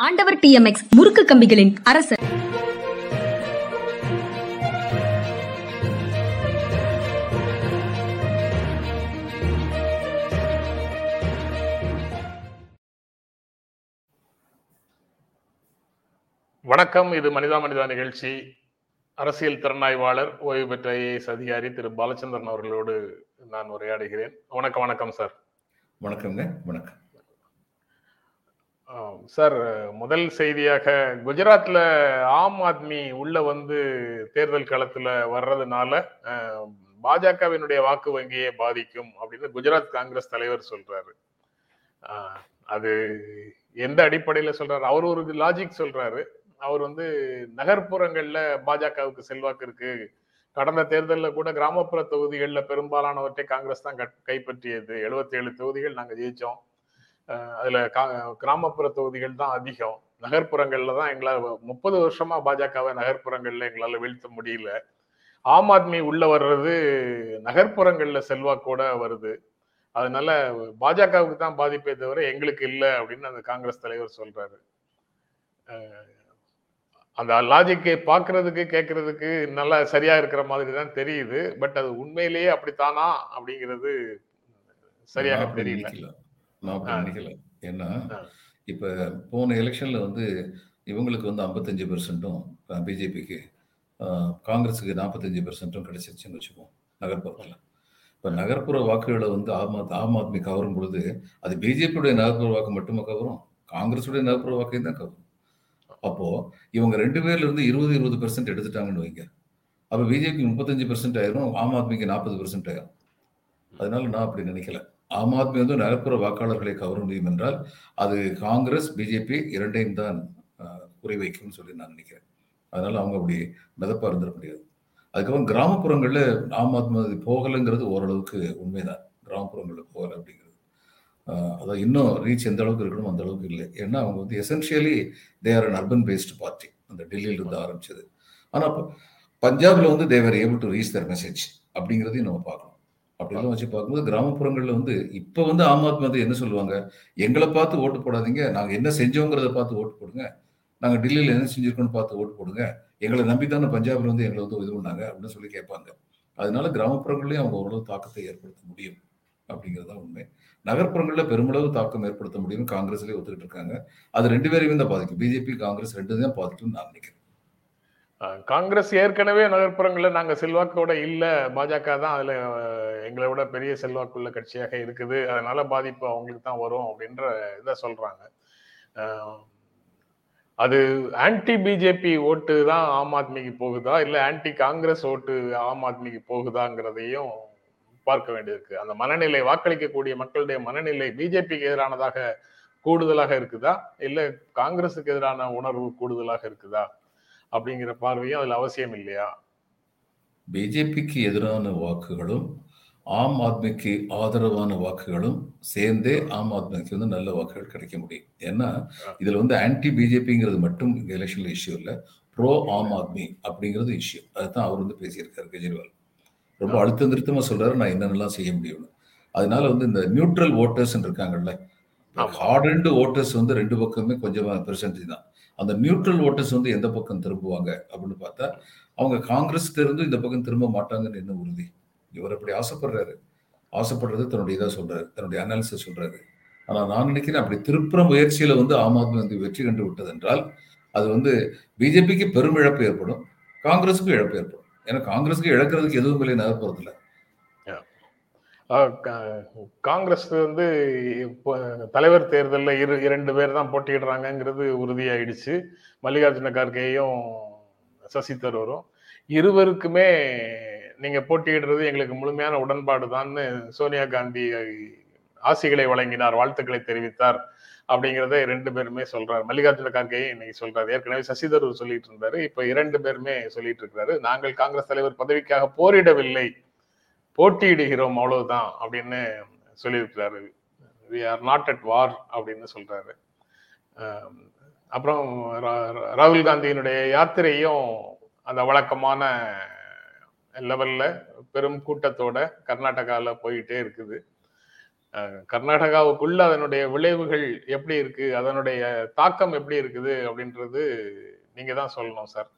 ஆண்டவர் டிஎம்எக்ஸ் முறுக்கு கம்பிகளின் அரசர். வணக்கம். இது மனிதா மனிதா நிகழ்ச்சி. அரசியல் திறனாய்வாளர் ஓய்வு பெற்ற ஐஏஎஸ் அதிகாரி திரு. பாலச்சந்திரன் அவர்களோடு நான் உரையாடுகிறேன். வணக்கம் வணக்கம் சார். வணக்கங்க வணக்கம். சார் முதல் செய்தியாக குஜராத்ல ஆம் ஆத்மி உள்ள வந்து தேர்தல் களத்துல வர்றதுனால பாஜகவினுடைய வாக்கு வங்கியை பாதிக்கும் அப்படின்னு குஜராத் காங்கிரஸ் தலைவர் சொல்றாரு. அது எந்த அடிப்படையில சொல்றாரு? அவர் ஒரு லாஜிக் சொல்றாரு. அவர் வந்து நகர்ப்புறங்கள்ல பாஜகவுக்கு செல்வாக்கு இருக்கு. கடந்த தேர்தலில் கூட கிராமப்புற தொகுதிகளில் பெரும்பாலானவற்றை காங்கிரஸ் தான் கட்- கைப்பற்றியது. 77 தொகுதிகள் நாங்கள் ஜெயிச்சோம். அதுல கா- கிராமப்புற தொகுதிகள் தான் அதிகம். நகர்ப்புறங்கள்ல தான் எங்களால் முப்பது வருஷமா பாஜகவை நகர்ப்புறங்கள்ல எங்களால வீழ்த்த முடியல. ஆம் ஆத்மி உள்ள வர்றது நகர்ப்புறங்கள்ல செல்வாக்கோட வருது. அதனால பாஜகவுக்கு தான் பாதிப்பே தவிர எங்களுக்கு இல்லை அப்படின்னு அந்த காங்கிரஸ் தலைவர் சொல்றாரு. அந்த லாஜிக்கை பார்க்கிறதுக்கு கேட்கறதுக்கு நல்லா சரியா இருக்கிற மாதிரி தான் தெரியுது. பட் அது உண்மையிலேயே அப்படித்தானா அப்படிங்கிறது சரியாக தெரியல. நினைக்கல நான் அப்படி ஆ. நினைக்கல. ஏன்னா. இப்ப போன எலெக்ஷன்ல வந்து இவங்களுக்கு வந்து ஐம்பத்தஞ்சு பெர்சென்ட்டும் பிஜேபிக்கு காங்கிரஸுக்கு நாற்பத்தஞ்சு பெர்சென்ட்டும் கிடைச்சிருச்சுன்னு வச்சுப்போம் நகர்ப்புறத்தில். இப்போ நகர்ப்புற வாக்குகளை வந்து ஆம் ஆம் ஆத்மி கவரும் பொழுது அது பிஜேபியுடைய நகர்ப்புற வாக்கு மட்டுமா கவரும்? காங்கிரஸுடைய நகர்ப்புற வாக்கையும் தான் கவரும். அப்போ இவங்க ரெண்டு பேர்ல இருந்து இருபது இருபது பெர்சென்ட் எடுத்துட்டாங்கன்னு வைங்க. அப்போ பிஜேபி முப்பத்தஞ்சு பெர்சென்ட் ஆயிரும் ஆம் ஆத்மிக்கு நாற்பது பெர்சென்ட் ஆயிரும். அதனால நான் அப்படி நினைக்கல. ஆம் ஆத்மி வந்து நகர்ப்புற வாக்காளர்களை கவர முடியும் என்றால் அது காங்கிரஸ் பிஜேபி இரண்டையும் தான் ஆஹ், குறிவைக்கும்னு சொல்லி நான் நினைக்கிறேன். அதனால அவங்க அப்படி மிதப்பாக இருந்துட முடியாது. அதுக்கப்புறம் கிராமப்புறங்களில் ஆம் ஆத்மி போகலைங்கிறது ஓரளவுக்கு உண்மைதான். கிராமப்புறங்களில் போகலை அப்படிங்கிறது. அதான் இன்னும் ரீச் எந்த அளவுக்கு இருக்கணும் அந்த அளவுக்கு இல்லை. ஏன்னா அவங்க வந்து essentially they are an urban based party அந்த டெல்லியிலிருந்து ஆரம்பிச்சது. ஆனால் பஞ்சாபில் வந்து they were able to reach their message அப்படிங்கிறதையும் நம்ம பார்க்கணும். அப்படிலாம் வச்சு பார்க்கும்போது கிராமப்புறங்கள்ல வந்து இப்போ வந்து ஆம் ஆத்மி வந்து என்ன சொல்லுவாங்க? எங்களை பார்த்து ஓட்டு போடாதீங்க நாங்க என்ன செஞ்சோங்கிறத பார்த்து ஓட்டு போடுங்க. நாங்க டெல்லியில என்ன செஞ்சிருக்கோம்னு பார்த்து ஓட்டு போடுங்க. எங்களை நம்பி தானே பஞ்சாப்ல வந்து எங்களை வந்து இது பண்ணாங்க அப்படின்னு சொல்லி கேட்பாங்க. அதனால கிராமப்புறங்களையும் அவங்க ஓரளவு தாக்கத்தை ஏற்படுத்த முடியும் அப்படிங்கிறது தான் உண்மை. நகர்ப்புறங்களில் பெருமளவு தாக்கம் ஏற்படுத்த முடியும்னு காங்கிரஸ்லேயே ஒத்துக்கிட்டு இருக்காங்க. அது ரெண்டு பேரையும் தான் பாதிக்கும். பிஜேபி காங்கிரஸ் ரெண்டு தான் பாதிக்கும்னு நான் நினைக்கிறேன். காங்கிரஸ் ஏற்கனவே நகர்ப்புறங்களில் நாங்கள் செல்வாக்கோட இல்லை. பாஜக தான் அதில் எங்களை விட பெரிய செல்வாக்குள்ள கட்சியாக இருக்குது. அதனால பாதிப்பு அவங்களுக்கு தான் வரும் அப்படின்ற இதை சொல்றாங்க. அது ஆன்டி பிஜேபி ஓட்டு தான் ஆம் ஆத்மிக்கு போகுதா? இல்லை ஆன்டி காங்கிரஸ் ஓட்டு ஆம் ஆத்மிக்கு போகுதாங்கிறதையும் பார்க்க வேண்டியிருக்கு. அந்த மனநிலை வாக்களிக்கக்கூடிய மக்களுடைய மனநிலை பிஜேபிக்கு எதிரானதாக கூடுதலாக இருக்குதா? இல்லை காங்கிரஸுக்கு எதிரான உணர்வு கூடுதலாக இருக்குதா? அப்படிங்கிற பார்வையும் அதுல அவசியம் இல்லையா? பிஜேபிக்கு எதிரான வாக்குகளும் ஆம் ஆத்மிக்கு ஆதரவான வாக்குகளும் சேர்ந்தே ஆம் ஆத்மிக்கு வந்து நல்ல வாக்குகள் கிடைக்க முடியும். ஏன்னா இதுல வந்து ஆன்டி பிஜேபிங்கிறது மட்டும் எலெக்ஷன்ல இஷ்யூ இல்ல. ப்ரோ ஆம் ஆத்மி அப்படிங்கிறது இஷ்யூ அதுதான் அவர் வந்து பேசியிருக்காரு கெஜ்ரிவால். ரொம்ப அழுத்தம் திருத்தமா சொல்றாரு நான் என்னென்னலாம் செய்ய முடியும்னு. அதனால வந்து இந்த நியூட்ரல் ஓட்டர்ஸ் இருக்காங்கல்ல ஆமா. ஹார்ட் அண்ட் ஓட்டர்ஸ் வந்து ரெண்டு பக்கமே கொஞ்சமா பெர்சன்டேஜ் தான். அந்த நியூட்ரல் ஓட்டர்ஸ் வந்து எந்த பக்கம் திரும்புவாங்க அப்படின்னு பார்த்தா அவங்க காங்கிரஸ் இருந்து இந்த பக்கம் திரும்ப மாட்டாங்கன்னு என்ன உறுதி? இவர் அப்படி ஆசைப்படுறாரு. ஆசைப்படுறது தன்னுடைய இதாக சொல்றாரு தன்னுடைய அனாலிசிஸ் சொல்றாரு. ஆனால் நான் நினைக்கிறேன் அப்படி திருப்புற முயற்சியில வந்து ஆம் ஆத்மி வந்து வெற்றி கண்டு விட்டது என்றால் அது வந்து பிஜேபிக்கு பெரும் இழப்பு ஏற்படும் காங்கிரஸுக்கும் இழப்பு ஏற்படும். ஏன்னா காங்கிரஸுக்கு இழக்கிறதுக்கு எதுவும் இல்லை நகர்ப்புறத்தில் காங்கிரஸ் வந்து இப்போ தலைவர் தேர்தலில் இரு இரண்டு பேர் தான் போட்டியிடுறாங்கங்கிறது உறுதியாயிடுச்சு. மல்லிகார்ஜுன கார்கேயும் சசி தரூரும். இருவருக்குமே நீங்கள் போட்டியிடுறது எங்களுக்கு முழுமையான உடன்பாடு தான்னு சோனியா காந்தி ஆசிகளை வழங்கினார் வாழ்த்துக்களை தெரிவித்தார் அப்படிங்கிறத ரெண்டு பேருமே சொல்றாரு. மல்லிகார்ஜுன கார்கே இன்னைக்கு சொல்றாரு. ஏற்கனவே சசி தரூர் சொல்லிட்டு இருந்தாரு. இப்ப இரண்டு பேருமே சொல்லிட்டு இருக்கிறாரு நாங்கள் காங்கிரஸ் தலைவர் பதவிக்காக போரிடவில்லை. போட்டியிடுகிறோம் அவ்வளவுதான் அப்படின்னு சொல்லியிருக்கிறாரு. We are not at war அப்படின்னு சொல்றாரு. அப்புறம் ரா- ராகுல் காந்தியினுடைய யாத்திரையும் அந்த வழக்கமான லெவல்ல பெரும் கூட்டத்தோட கர்நாடகாவில் போயிட்டே இருக்குது. கர்நாடகாவுக்குள்ள அதனுடைய விளைவுகள் எப்படி இருக்கு அதனுடைய தாக்கம் எப்படி இருக்குது அப்படின்றது நீங்க தான் சொல்லணும் சார்.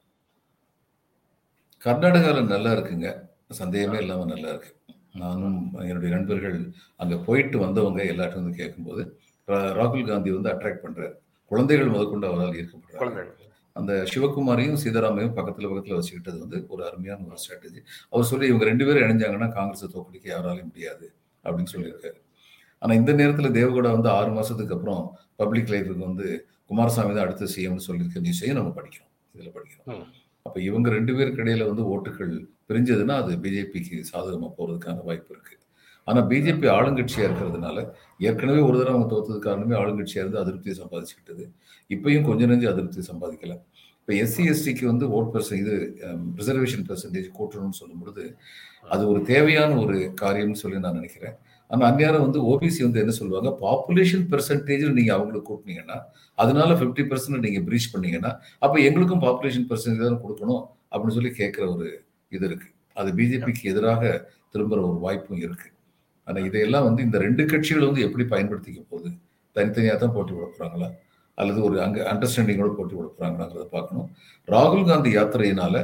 கர்நாடகாவில் நல்லா இருக்குங்க. சந்தேகமே இல்லாமல் நல்லா இருக்கு. நானும் என்னுடைய நண்பர்கள் அங்கே போயிட்டு வந்தவங்க எல்லார்ட்டும் வந்து கேட்கும்போது ராகுல் காந்தி வந்து அட்ராக்ட் பண்றாரு. குழந்தைகள் முதற்கொண்டு அவரால் ஈர்க்கப்படுறாங்க குழந்தைகள். அந்த சிவகுமாரையும் சீதாராமையும் பக்கத்துல பக்கத்துல வச்சுக்கிட்டது வந்து ஒரு அருமையான ஒரு ஸ்ட்ராட்டஜி அவர் சொல்லி இவங்க ரெண்டு பேரும் இணைஞ்சாங்கன்னா காங்கிரஸை தோக்கடிக்க யாராலையும் முடியாது. அப்படின்னு சொல்லியிருக்காரு. ஆனா இந்த நேரத்துல தேவகவுடா வந்து ஆறு மாசத்துக்கு அப்புறம் பப்ளிக் லைஃபுக்கு வந்து குமாரசாமி தான் அடுத்த சிஎம்னு சொல்லியிருக்க நியூஸையும் நம்ம படிக்கிறோம். இதுல படிக்கிறோம். அப்ப இவங்க ரெண்டு பேருக்கு இடையில வந்து ஓட்டுகள் பிரிஞ்சதுன்னா அது பிஜேபிக்கு சாதகமா போறதுக்கான வாய்ப்பு இருக்கு. ஆனா பிஜேபி ஆளுங்கட்சியா இருக்கிறதுனால ஏற்கனவே ஒரு தடவை அவங்க தோத்தது காரணமே ஆளுங்கட்சியா இருந்து அதிருப்தியை சம்பாதிச்சுக்கிட்டது. இப்பயும் கொஞ்ச நெஞ்சு அதிருப்தி சம்பாதிக்கல. இப்போ எஸ்சி எஸ்டிக்கு வந்து ஓட் பெர்சன் இது ரிசர்வேஷன் பெர்சன்டேஜ் கூட்டணும்னு சொல்லும் பொழுது அது ஒரு தேவையான ஒரு காரியம்னு சொல்லி நான் நினைக்கிறேன். ஆனால் அந்நேரம் வந்து ஓபிசி வந்து என்ன சொல்லுவாங்க? பாப்புலேஷன் பெர்சன்டேஜில் நீங்கள் அவங்களுக்கு கூட்டினீங்கன்னா அதனால ஃபிஃப்டி பர்சன்ட் நீங்கள் ப்ரீச் பண்ணீங்கன்னா அப்போ எங்களுக்கும் பாப்புலேஷன் பெர்சன்டேஜ் தான் கொடுக்கணும் அப்படின்னு சொல்லி கேட்குற ஒரு இது இருக்குது அது பிஜேபிக்கு எதிராக திரும்புகிற ஒரு வாய்ப்பும் இருக்குது ஆனால் இதையெல்லாம் வந்து இந்த ரெண்டு கட்சிகள் வந்து எப்படி பயன்படுத்திக்க போகுது? தனித்தனியாக தான் போட்டி விட போகிறாங்களா அல்லது ஒரு அங்கே அண்டர்ஸ்டாண்டிங்கோட போட்டி விட போகிறாங்களாங்கிறத பார்க்கணும். ராகுல் காந்தி யாத்திரையினால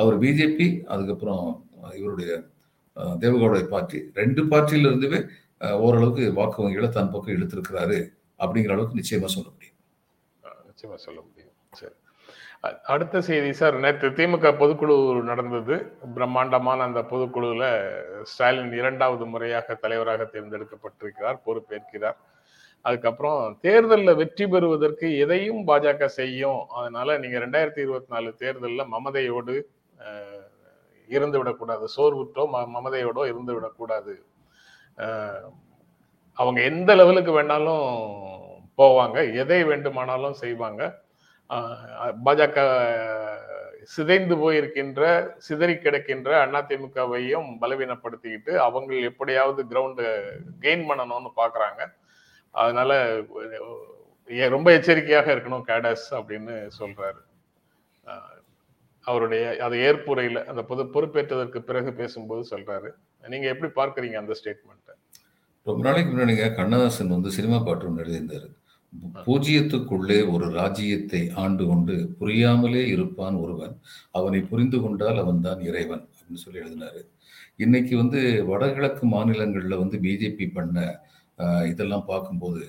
அவர் பிஜேபி அதுக்கப்புறம் இவருடைய தேவகவுடைய பார்ட்டி ரெண்டு பார்ட்டியில இருந்துமே ஓரளவுக்கு வாக்கு வங்கிகளை தன் பக்கம் எடுத்திருக்கிறாரு அப்படிங்கிற அளவுக்கு நிச்சயமா சொல்ல முடியும். நிச்சயமா சொல்ல முடியும். சரி. அடுத்த செய்தி சார் நேற்று திமுக பொதுக்குழு நடந்தது. பிரம்மாண்டமான அந்த பொதுக்குழுவில் ஸ்டாலின் இரண்டாவது முறையாக தலைவராக தேர்ந்தெடுக்கப்பட்டிருக்கிறார் பொறுப்பேற்கிறார். அதுக்கப்புறம் தேர்தலில் வெற்றி பெறுவதற்கு எதையும் பாஜக செய்யும். அதனால நீங்கள் ரெண்டாயிரத்தி இருபத்தி நாலு தேர்தலில் மமதையோடு இருந்து விடக்கூடாது. சோர்வுற்றோ ம- மமதையோடோ இருந்து விடக்கூடாது. அவங்க எந்த லெவலுக்கு வேணாலும் போவாங்க. எதை வேண்டுமானாலும் செய்வாங்க. பாஜக சிதைந்து போயிருக்கின்ற சிதறி கிடக்கின்ற அதிமுகவையும் பலவீனப்படுத்திக்கிட்டு அவங்க எப்படியாவது கிரவுண்டு கெயின் பண்ணணும்னு பார்க்குறாங்க அதனால ரொம்ப எச்சரிக்கையாக இருக்கணும் கேடஸ் அப்படின்னு சொல்றாரு. அவருடைய அது ஏற்புரையில அந்த பொது பொறுப்பேற்றதற்கு பிறகு பேசும்போது சொல்றாரு. நீங்க எப்படி பார்க்கறீங்க அந்த ஸ்டேட்மெண்ட் ரொம்ப நாளைக்கு முன்னாடிங்க கண்ணதாசன் வந்து சினிமா பாட்டு ஒன்று எழுதியிருந்தாரு. பூஜ்ஜியத்துக்குள்ளே ஒரு ராஜ்யத்தை ஆண்டு கொண்டு புரியாமலே இருப்பான் ஒருவன். அவனை புரிந்து கொண்டால் அவன்தான் இறைவன் அப்படின்னு சொல்லி எழுதினாரு. இன்னைக்கு வந்து வடகிழக்கு மாநிலங்களில் வந்து பிஜேபி பண்ண இதெல்லாம் பார்க்கும்போது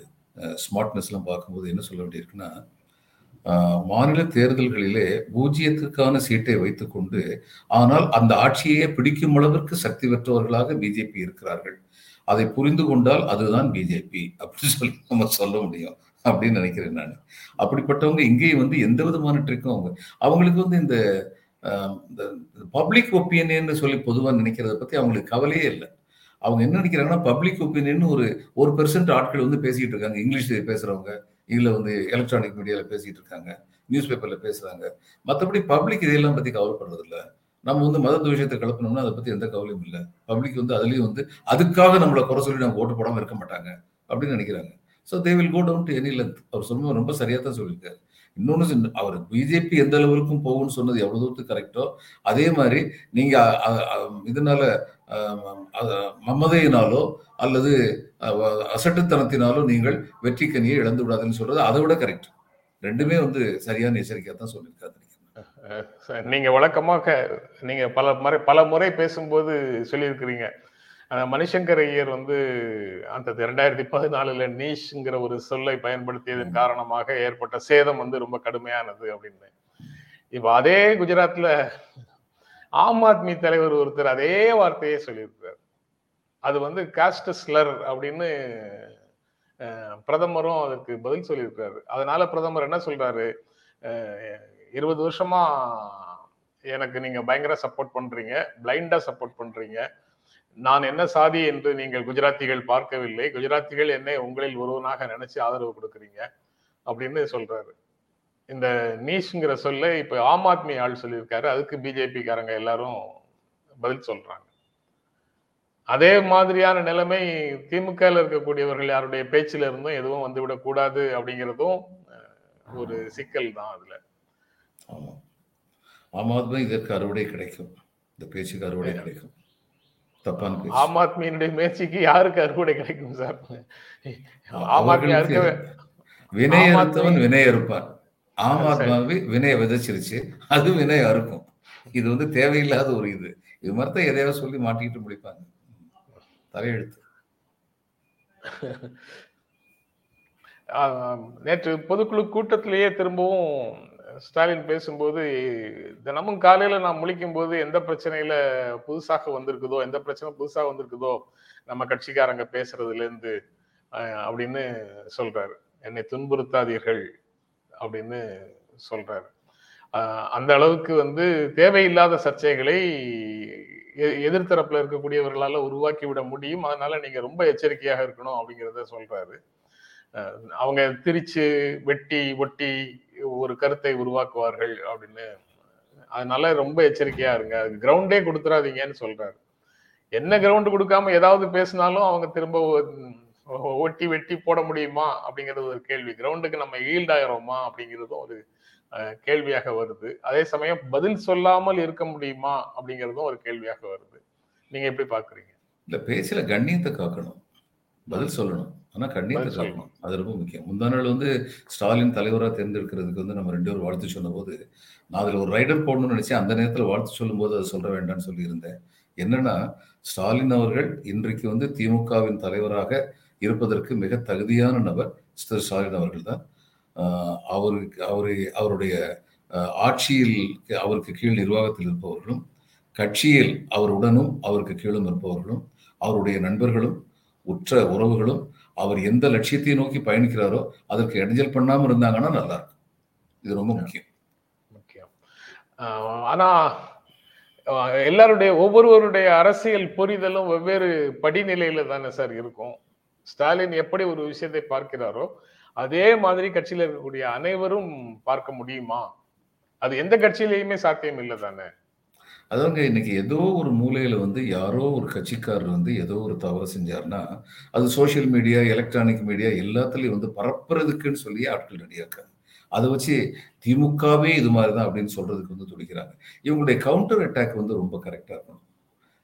ஸ்மார்ட்னஸ்லாம் பார்க்கும்போது என்ன சொல்ல வேண்டியிருக்குன்னா மாநில தேர்தல்களிலே பூஜ்ஜியத்துக்கான சீட்டை வைத்துக்கொண்டு ஆனால் அந்த ஆட்சியையே பிடிக்கும் அளவிற்கு சக்தி பெற்றவர்களாக பிஜேபி இருக்கிறார்கள். அதை புரிந்து கொண்டால் அதுதான் பிஜேபி அப்படின்னு சொல்லி நம்ம சொல்ல முடியும் அப்படின்னு நினைக்கிறேன் நான். அப்படிப்பட்டவங்க இங்கேயும் வந்து எந்த விதமான ட்ரிக்கும் அவங்க அவங்களுக்கு வந்து இந்த இந்த பப்ளிக் ஒப்பீனியன் சொல்லி பொதுவாக நினைக்கிறத பத்தி அவங்களுக்கு கவலையே இல்லை. அவங்க என்ன நினைக்கிறாங்கன்னா பப்ளிக் ஒப்பீனியன் ஒரு ஒரு பெர்சன்ட் ஆட்கள் வந்து பேசிக்கிட்டு இருக்காங்க இங்கிலீஷ் பேசுறவங்க. இதில் வந்து எலக்ட்ரானிக் மீடியாவில் பேசிகிட்டு இருக்காங்க நியூஸ் பேப்பரில் பேசுகிறாங்க மற்றபடி பப்ளிக் இதையெல்லாம் பற்றி கவலைப்படுறது இல்ல. நம்ம வந்து மத விஷயத்தை கலப்பணும்னா அதை பற்றி எந்த கவலையும் இல்லை. பப்ளிக் வந்து அதுலேயும் வந்து அதுக்காக நம்மளை குறை சொல்லி நம்ம ஓட்டு போடாமல் இருக்க மாட்டாங்க அப்படின்னு நினைக்கிறாங்க. So they will go down to any length அவர் சொல்லும்போது ரொம்ப சரியாக தான் சொல்லியிருக்காரு. இன்னொன்று அவர் பிஜேபி எந்த அளவுக்கும் போகும்னு சொன்னது எவ்வளோ தூரத்துக்கு கரெக்டோ அதே மாதிரி நீங்கள் இதனால மமதையினாலோ அல்லது அசட்டுத்தனத்தினாலோ நீங்கள் வெற்றி கனியை இழந்து விடாதுன்னு சொல்றது அதை விட கரெக்ட் ரெண்டுமே வந்து சரியான எச்சரிக்கையா தான் சொல்லியிருக்காரு. நீங்க வழக்கமாக நீங்க பல முறை பல முறை பேசும்போது சொல்லியிருக்கிறீங்க. மணிசங்கர் ஐயர் வந்து அந்த இரண்டாயிரத்தி பதினாலுல நீஷ்ங்கிற ஒரு சொல்லை பயன்படுத்தியதன் காரணமாக ஏற்பட்ட சேதம் வந்து ரொம்ப கடுமையானது அப்படின்னு. இப்ப அதே குஜராத்ல ஆம் ஆத்மி தலைவர் ஒருத்தர் அதே வார்த்தையே சொல்லியிருக்கிறார். அது வந்து காஸ்ட் ஸ்லர் அப்படின்னு பிரதமரும் அதுக்கு பதில் சொல்லியிருக்காரு அதனால பிரதமர் என்ன சொல்றாரு? இருபது வருஷமா எனக்கு நீங்க பயங்கர சப்போர்ட் பண்றீங்க பிளைண்டா சப்போர்ட் பண்றீங்க. நான் என்ன சாதி என்று நீங்கள் குஜராத்திகள் பார்க்கவில்லை. குஜராத்திகள் என்னை உங்களில் ஒருவனாக நினைச்சு ஆதரவு கொடுக்குறீங்க அப்படின்னு சொல்றாரு. இந்த நீஷ்ங்கிற சொல்ல இப்ப ஆம் ஆத்மி ஆள் சொல்லியிருக்காரு. அதுக்கு பிஜேபி காரங்க எல்லாரும் பதில் சொல்றாங்க. அதே மாதிரியான நிலைமை திமுக இருக்கக்கூடியவர்கள் யாருடைய பேச்சில இருந்தும் எதுவும் வந்துவிடக் கூடாது அப்படிங்கிறதும் ஒரு சிக்கல் தான் அதுல. ஆமா. ஆத்மி இதற்கு அறுவடை கிடைக்கும். இந்த பேச்சுக்கு அறுவடை கிடைக்கும். தப்பான ஆம் ஆத்மியினுடைய முயற்சிக்கு யாருக்கு அறுவடை கிடைக்கும் சார்? ஆம் ஆத்மி வினை ஆத்மி- வினை அறுப்பான். ஆம். ஆத்மாவே வினையை விதைச்சிருச்சு. அது வினை அறுக்கும் இது வந்து தேவையில்லாத ஒரு இது. இது மாதிரி தான் எதையாவது சொல்லி மாட்டிக்கிட்டு முடிப்பாங்க. தலையெழுத்து. நேற்று பொதுக்குழு கூட்டத்திலேயே திரும்பவும் ஸ்டாலின் பேசும்போது தினமும் காலையில நான் முழிக்கும் போது எந்த பிரச்சனையில புதுசாக வந்திருக்குதோ எந்த பிரச்சனை புதுசாக வந்திருக்குதோ நம்ம கட்சிக்காரங்க பேசுறதுல இருந்து அப்படின்னு சொல்றாரு. என்னை துன்புறுத்தாதீர்கள். அப்படின்னு சொல்றாரு. அந்த அளவுக்கு வந்து தேவையில்லாத சர்ச்சைகளை எ- எதிர்த்தரப்புல இருக்கக்கூடியவர்களால உருவாக்கி விட முடியும். அதனால நீங்க ரொம்ப எச்சரிக்கையாக இருக்கணும் அப்படிங்கிறத சொல்றாரு. அவங்க திரிச்சு வெட்டி ஒட்டி ஒரு கருத்தை உருவாக்குவார்கள் அப்படின்னு. அதனால ரொம்ப எச்சரிக்கையா இருங்க. அதுக்கு கிரவுண்டே கொடுத்துறாதீங்கன்னு சொல்றாரு. என்ன கிரவுண்ட் கொடுக்காம ஏதாவது பேசினாலும் அவங்க திரும்ப ஒட்டி வெட்டி போட முடியுமா? அப்படிங்கிறது ஒரு கேள்வி. கிரவுண்டுக்கு நம்ம ஈல்ட் ஆகிறோமா அப்படிங்கிறதும் ஒரு கேள்வியாக வருது. அதே சமயம் பதில் சொல்லாமல் இருக்க முடியுமா? அப்படிங்கிறதும் ஒரு கேள்வியாக வருது. நீங்க எப்படி பாக்குறீங்க இல்ல பேச்சுல கண்ணியத்தை காக்கணும். பதில் சொல்லணும். ஆனா கண்ணியத்தை காக்கணும். அது ரொம்ப முக்கியம். முந்தா நாள் வந்து ஸ்டாலின் தலைவரா தேர்ந்தெடுக்கிறதுக்கு வந்து நம்ம ரெண்டு பேரும் வாழ்த்து சொன்னபோது நான் அதுல ஒரு ரைடர் போடணும்னு நினைச்சேன். அந்த நேரத்துல வாழ்த்து சொல்லும்போது அதை சொல்ல வேண்டாம்னு சொல்லியிருந்தேன். என்னன்னா ஸ்டாலின் அவர்கள் இன்றைக்கு வந்து திமுகவின் தலைவராக இருப்பதற்கு மிக தகுதியான நபர் திரு ஸ்டாலின் அவர்கள் தான் அவருக்கு அவரு அவருடைய ஆட்சியில் அவருக்கு கீழ் நிர்வாகத்தில் இருப்பவர்களும் கட்சியில் அவருடனும் அவருக்கு கீழும் இருப்பவர்களும் அவருடைய நண்பர்களும் உற்ற உறவுகளும் அவர் எந்த லட்சியத்தை நோக்கி பயணிக்கிறாரோ அதற்கு இடைஞ்சல் பண்ணாம இருந்தாங்கன்னா நல்லா இருக்கும் இது ரொம்ப முக்கியம். முக்கியம். ஆனா எல்லாருடைய ஒவ்வொருவருடைய அரசியல் புரிதலும் வெவ்வேறு படிநிலையில தானே சார் இருக்கும். ஸ்டாலின் எப்படி ஒரு விஷயத்தை பார்க்கிறாரோ அதே மாதிரி கட்சியில் இருக்கக்கூடிய அனைவரும் பார்க்க முடியுமா? அது எந்த கட்சியிலையுமே சாத்தியம் இல்லை தானே? அதாங்க இன்னைக்கு ஏதோ ஒரு மூலையில வந்து யாரோ ஒரு கட்சிக்காரர் வந்து ஏதோ ஒரு தவறு செஞ்சாருன்னா அது சோஷியல் மீடியா எலக்ட்ரானிக் மீடியா எல்லாத்துலயும் வந்து பரப்புறதுக்குன்னு சொல்லி ஆட்கள் ரெடியாக்காங்க அதை வச்சு திமுகவே இது மாதிரி தான் அப்படின்னு சொல்றதுக்கு வந்து துடிக்கிறாங்க. இவங்களுடைய கவுண்டர் அட்டாக் வந்து ரொம்ப கரெக்டா இருக்கும்